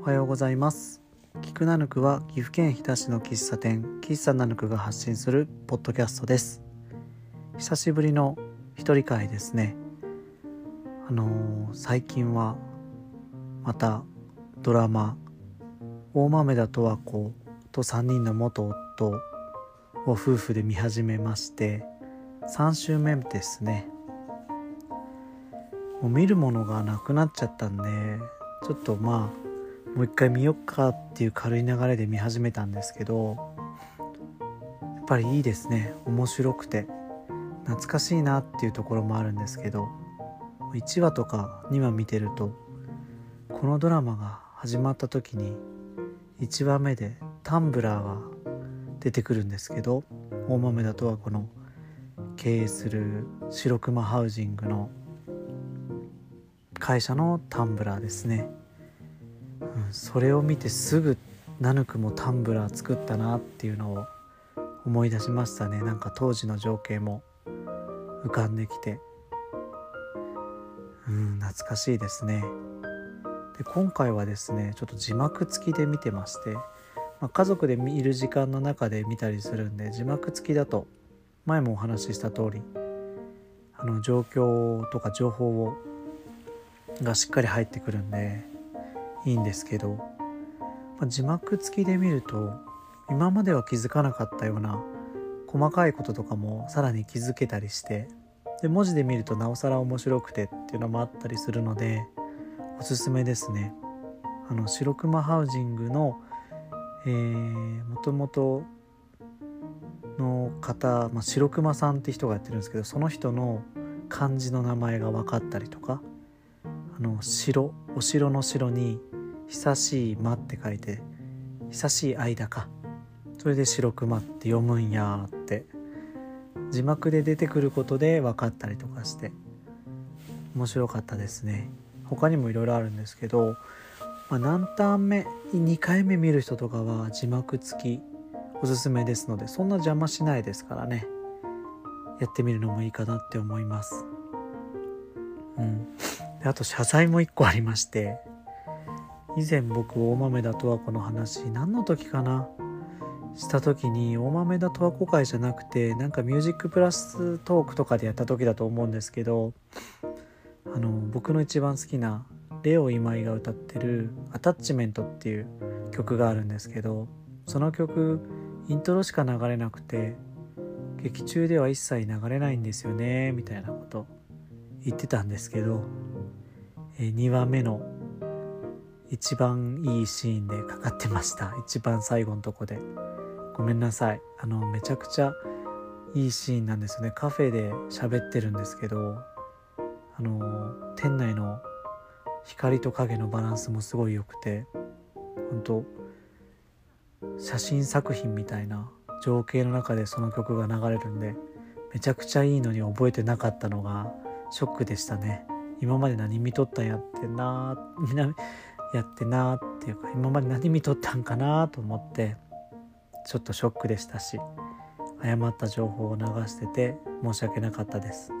おはようございます。菊ナヌクは岐阜県日田市の喫茶店喫茶ナヌクが発信するポッドキャストです。久しぶりの一人会ですね。あのー、最近はまたドラマ大豆田十和子と3人の元夫を夫婦で見始めまして3週目ですね。もう見るものがなくなっちゃったんでちょっとまあもう一回見よっかっていう軽い流れで見始めたんですけどやっぱりいいですね。面白くて懐かしいなっていうところもあるんですけど1話とか2話見てるとこのドラマが始まった時に1話目でタンブラーが出てくるんですけど大豆田とはこの経営する白熊ハウジングの会社のタンブラーですね、それを見てすぐナヌクもタンブラー作ったなっていうのを思い出しましたね。なんか当時の情景も。浮かんできて。うん懐かしいですね。で今回はですねちょっと字幕付きで見てまして、まあ、家族で見る時間の中で見たりするんで字幕付きだと前もお話しした通りあの状況とか情報をがしっかり入ってくるんでいいんですけど、まあ、字幕付きで見ると今までは気づかなかったような細かいこととかもさらに気づけたりしてで文字で見るとなおさら面白くてっていうのもあったりするのでおすすめですね。あの白熊ハウジングのもともとの方、まあ、白熊さんって人がやってるんですけどその人の漢字の名前が分かったりとかあの城お城の城に「久しい間」って書いて「久しい間か」それで「白熊」って読むんやって。字幕で出てくることで分かったりとかして。面白かったですね。他にもいろいろあるんですけど、まあ、何ターン目2回目見る人とかは字幕付きおすすめですのでそんな邪魔しないですからね。やってみるのもいいかなって思います。うん。あと謝罪も1個ありまして。以前僕大豆田十和子の話何の時かな？した時に大豆田十和子会じゃなくてなんかミュージックプラストークとかでやった時だと思うんですけどあの僕の一番好きなレオ今井が歌ってる「アタッチメント」っていう曲があるんですけどその曲イントロしか流れなくて劇中では一切流れないんですよねみたいなこと言ってたんですけどえ2話目の一番いいシーンでかかってました。一番最後のとこで。ごめんなさい。あのめちゃくちゃいいシーンなんですよね。カフェで喋ってるんですけどあの店内の光と影のバランスもすごい良くて本当写真作品みたいな情景の中でその曲が流れるんでめちゃくちゃいいのに覚えてなかったのがショックでしたね。今まで何見とったんやってなみんなやってなっていうか今まで何見とったんかなと思ってちょっとショックでしたし誤った情報を流してて申し訳なかったです。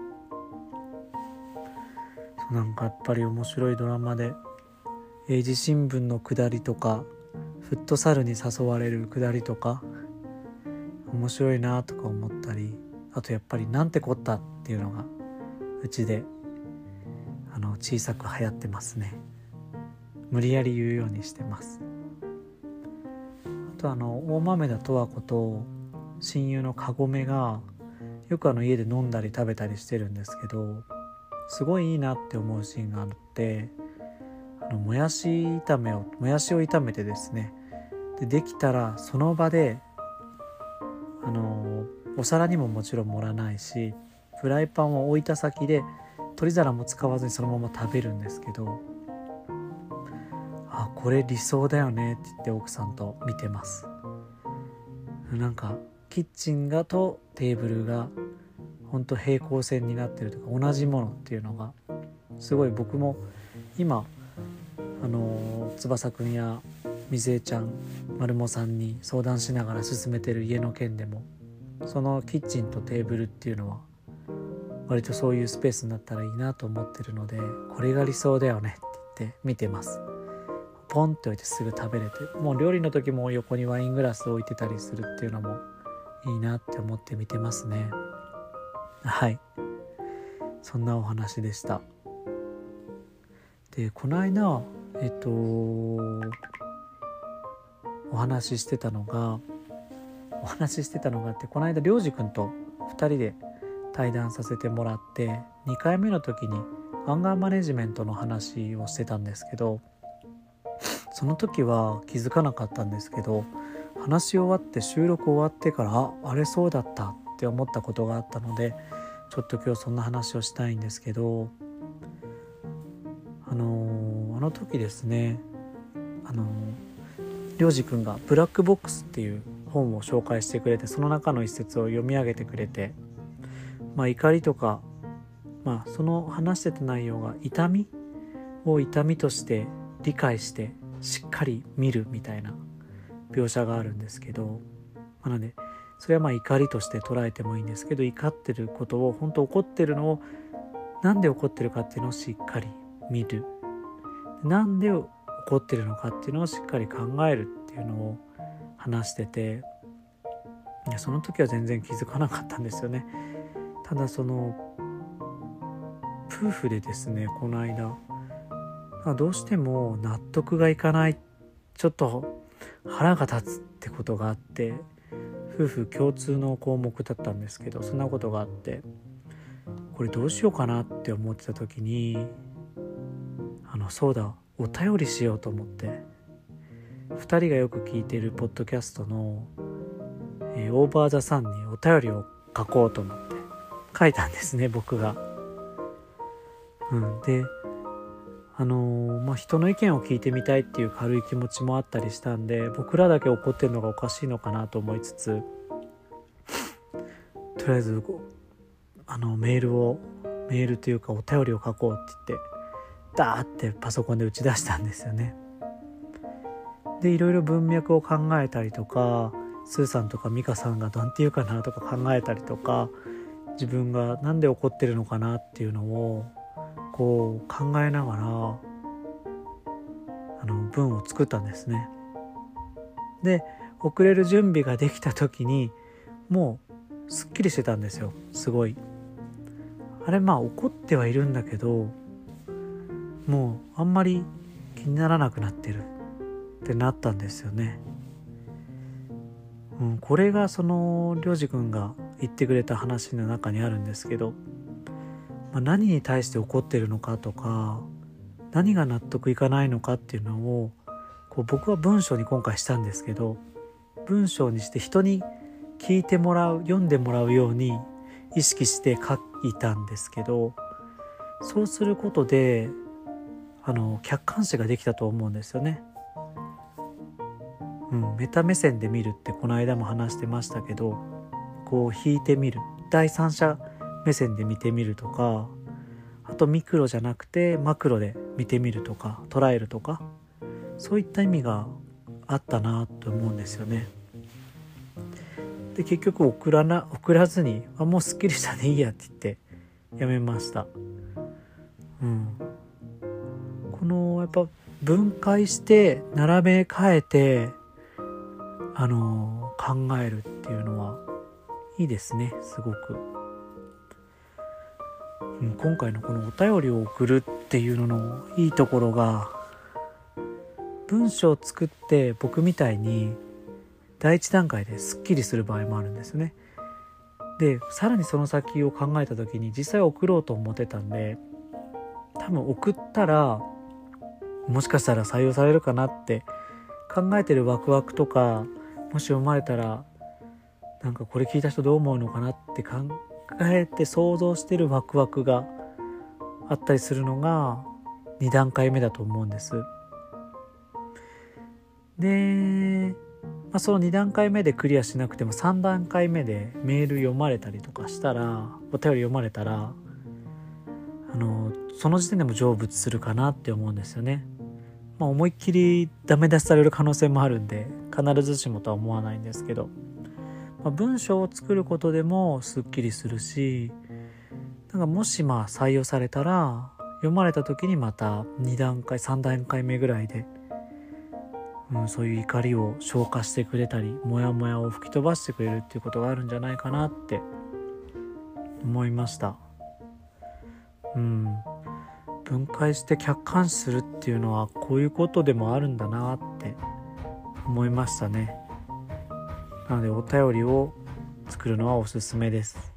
なんかやっぱり面白いドラマで英字新聞の下りとかフットサルに誘われる下りとか面白いなとか思ったりあとやっぱり「なんてこった」っていうのがうちであの小さく流行ってますね。無理やり言うようにしてます。あとあの大豆田十和子と親友のカゴメがよくあの家で飲んだり食べたりしてるんですけどすごいいいなって思うシーンがあってあのもやし炒めをもやしを炒めてですねでできたらその場であのお皿にももちろん盛らないしフライパンを置いた先で取り皿も使わずにそのまま食べるんですけどあこれ理想だよねって言って奥さんと見てます。なんかキッチンがとテーブルが本当平行線になってるとか同じものっていうのがすごい僕も今あの翼くんや水江ちゃん丸茂さんに相談しながら進めてる家の件でもそのキッチンとテーブルっていうのは割とそういうスペースになったらいいなと思ってるのでこれが理想だよねって言って見てます。ポンって置いてすぐ食べれてもう料理の時も横にワイングラス置いてたりするっていうのもいいなって思って見てますね。はい。そんなお話でした。でこの間えっとお話ししてたのがお話ししてたのがあってこの間良く君と2人で対談させてもらって2回目の時にアンガーマネジメントの話をしてたんですけどその時は気づかなかったんですけど話し終わって収録終わってからああれそうだったって思ったことがあったのでちょっと今日そんな話をしたいんですけどあのー、あの時ですねあのりょうじくんが「ブラックボックス」っていう本を紹介してくれてその中の一節を読み上げてくれてまあ怒りとかまあその話してた内容が痛みを痛みとして理解してしっかり見るみたいな描写があるんですけど、まあ、なのでそれはまあ怒りとして捉えてもいいんですけど怒ってることを本当怒ってるのをなんで怒ってるかっていうのをしっかり見る。なんで怒ってるのかっていうのをしっかり考えるっていうのを話してていやその時は全然気づかなかったんですよね。ただその夫婦でですねこの間どうしても納得がいかないちょっと腹が立つってことがあって夫婦共通の項目だったんですけどそんなことがあってこれどうしようかなって思ってた時にあのそうだお便りしようと思って2人がよく聞いてるポッドキャストの「えー、オーバー・ザ・サン」にお便りを書こうと思って書いたんですね僕が。うん、であの、まあ、人の意見を聞いてみたいっていう軽い気持ちもあったりしたんで僕らだけ怒ってるのがおかしいのかなと思いつつとりあえずあのメールをメールというかお便りを書こうって言ってダーってパソコンで打ち出したんですよね。でいろいろ文脈を考えたりとかスーさんとか美香さんが何て言うかなとか考えたりとか自分が何で怒ってるのかなっていうのをこう考えながらあの文を作ったんですね。で遅れる準備ができた時にもうすっきりしてたんですよすごい。あれまあ怒ってはいるんだけどもうあんまり気にならなくなってるってなったんですよね。うん、これがそのりょうじくんが言ってくれた話の中にあるんですけどま、何に対して怒ってるのかとか何が納得いかないのかっていうのをこう僕は文章に今回したんですけど文章にして人に聞いてもらう読んでもらうように意識して書いたんですけどそうすることであの客観視ができたと思うんですよね。うん、メタ目線で見るってこの間も話してましたけどこう引いてみる第三者目線で見てみるとかあとミクロじゃなくてマクロで見てみるとか捉えるとかそういった意味があったなと思うんですよね。で結局送らな送らずに「あもうすっきりしたねいいや」って言ってやめました。うん、このやっぱ分解して並べ替えてあの考えるっていうのはいいですねすごく。今回のこのお便りを送るっていうののいいところが文章を作って僕みたいに第一段階ですっきりする場合もあるんですね。でさらにその先を考えた時に実際送ろうと思ってたんで多分送ったらもしかしたら採用されるかなって考えてるワクワクとかもし読まれたらなんかこれ聞いた人どう思うのかなって考えて想像してるワクワクがあったりするのが2段階目だと思うんです。で、まあ、その2段階目でクリアしなくても3段階目でメール読まれたりとかしたらお便り読まれたらあのその時点でも成仏するかなって思うんですよね。まあ、思いっきりダメ出しされる可能性もあるんで必ずしもとは思わないんですけど。まあ、文章を作ることでもすっきりするしなんかもしまあ採用されたら読まれた時にまた2段階3段階目ぐらいでうん、そういう怒りを消化してくれたりモヤモヤを吹き飛ばしてくれるっていうことがあるんじゃないかなって思いました。うん。分解して客観視するっていうのはこういうことでもあるんだなって思いましたね。なのでお便りを作るのはおすすめです。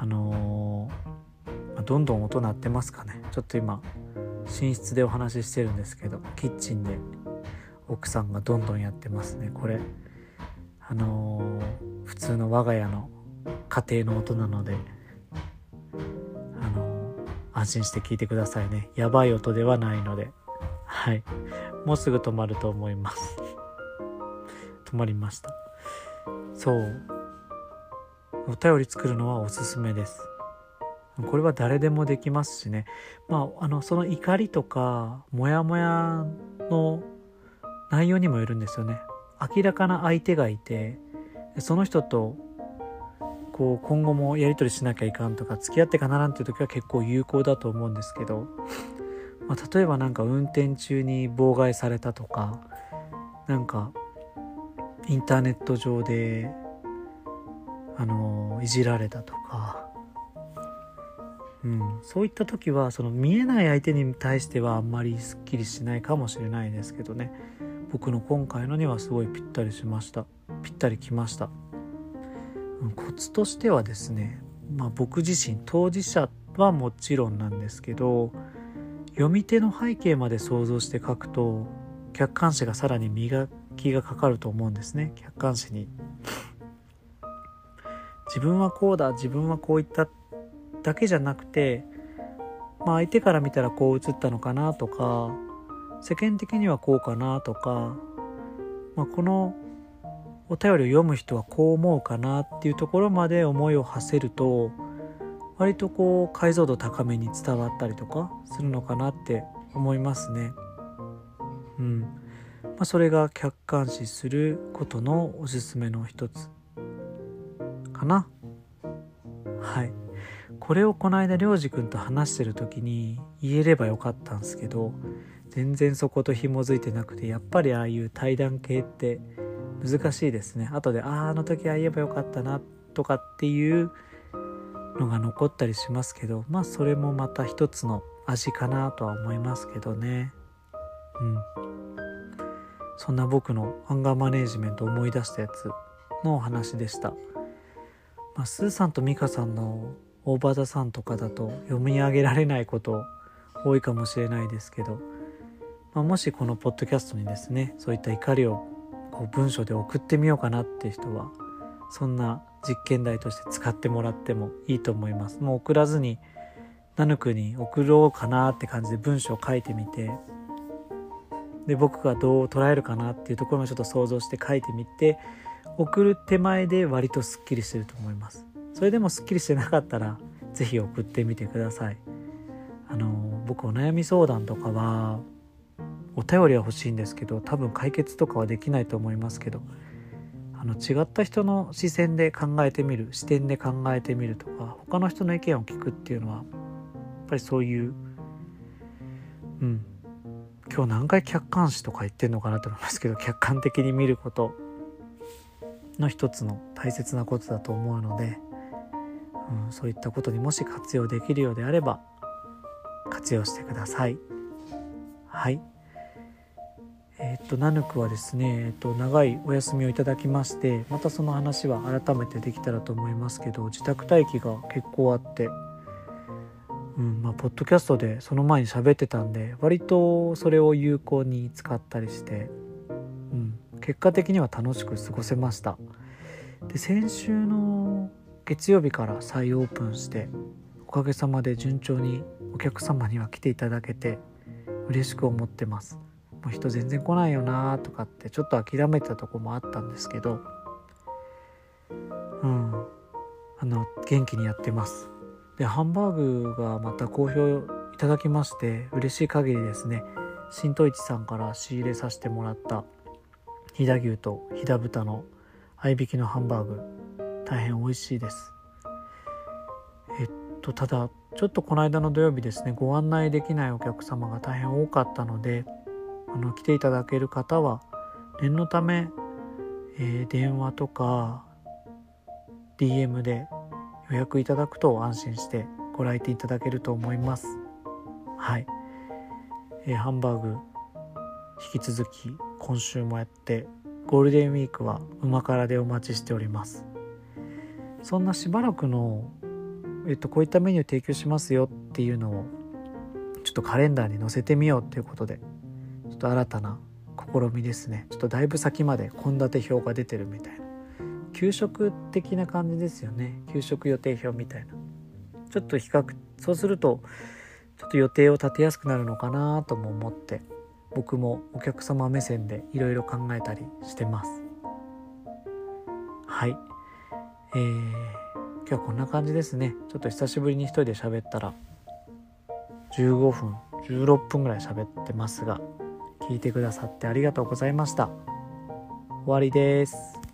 あのー、どんどん音鳴ってますかね。ちょっと今寝室でお話ししてるんですけどキッチンで奥さんがどんどんやってますね。これあのー、普通の我が家の家庭の音なので安心して聞いてくださいね。やばい音ではないので。はい。もうすぐ止まると思います。止まりました。そう。お便り作るのはおすすめです。これは誰でもできますしね。まああのその怒りとかモヤモヤの内容にもよるんですよね。明らかな相手がいてその人とこう今後もやり取りしなきゃいかんとか付き合ってかならんっていう時は結構有効だと思うんですけど、まあ、例えば何か運転中に妨害されたとかなんかインターネット上であのいじられたとか、うん、そういった時はその見えない相手に対してはあんまりすっきりしないかもしれないですけどね。僕の今回のにはすごいぴったりしました。ぴったりきました。コツとしてはですね、まあ、僕自身当事者はもちろんなんですけど読み手の背景まで想像して書くと客観視がさらに磨きがかかると思うんですね客観視に。自分はこうだ自分はこういっただけじゃなくて、まあ、相手から見たらこう映ったのかなとか世間的にはこうかなとか、まあ、このお便りを読む人はこう思うかなっていうところまで思いを馳せると割とこう解像度高めに伝わったりとかするのかなって思いますね。うん。まあ、それが客観視することのおすすめの一つかな。はい。これをこの間りょうじくんと話してる時に言えればよかったんですけど全然そこと紐づいてなくてやっぱりああいう対談系って難しいですね後であああの時は言えばよかったなとかっていうのが残ったりしますけどまあそれもまた一つの味かなとは思いますけどねうんそんな僕のアンガーマネージメントを思い出したやつのお話でした、まあ、スーさんとミカさんの大場田さんとかだと読み上げられないこと多いかもしれないですけど、まあ、もしこのポッドキャストにですねそういった怒りをこう文章で送ってみようかなっていう人はそんな実験台として使ってもらってもいいと思います。もう送らずにナヌクに送ろうかなって感じで文章を書いてみてで僕がどう捉えるかなっていうところもちょっと想像して書いてみて送る手前で割とすっきりしてると思います。それでもすっきりしてなかったら是非送ってみてください。あの僕お悩み相談とかはお便りは欲しいんですけど多分解決とかはできないと思いますけどあの違った人の視線で考えてみる視点で考えてみるとか他の人の意見を聞くっていうのはやっぱりそういううん。今日何回客観視とか言ってんのかなと思いますけど客観的に見ることの一つの大切なことだと思うので、うん、そういったことにもし活用できるようであれば活用してください。はい。えっと、ナヌクはですね、えっと、長いお休みをいただきましてまたその話は改めてできたらと思いますけど自宅待機が結構あって、うんまあ、ポッドキャストでその前に喋ってたんで割とそれを有効に使ったりして、うん、結果的には楽しく過ごせました。で先週の月曜日から再オープンしておかげさまで順調にお客様には来ていただけて嬉しく思ってます。もう人全然来ないよなとかってちょっと諦めたとこもあったんですけどうんあの元気にやってます。でハンバーグがまた好評いただきまして嬉しい限りですね新都市さんから仕入れさせてもらった飛騨牛と飛騨豚の合いびきのハンバーグ大変美味しいです。えっとただちょっとこの間の土曜日ですねご案内できないお客様が大変多かったのであの来ていただける方は念のため、えー、電話とか DM で予約いただくと安心してご来店いただけると思います。はい、えー、ハンバーグ引き続き今週もやってゴールデンウィークは旨辛でお待ちしております。そんなしばらくの、えっと、こういったメニュー提供しますよっていうのをちょっとカレンダーに載せてみようということでちょっと新たな試みですね。ちょっとだいぶ先まで献立表が出てるみたいな。給食的な感じですよね。給食予定表みたいな。ちょっと比較そうするとちょっと予定を立てやすくなるのかなとも思って僕もお客様目線でいろいろ考えたりしてます。はい。えー、今日はこんな感じですね。ちょっと久しぶりに一人で喋ったら15分16分ぐらい喋ってますが聞いてくださってありがとうございました。終わりです。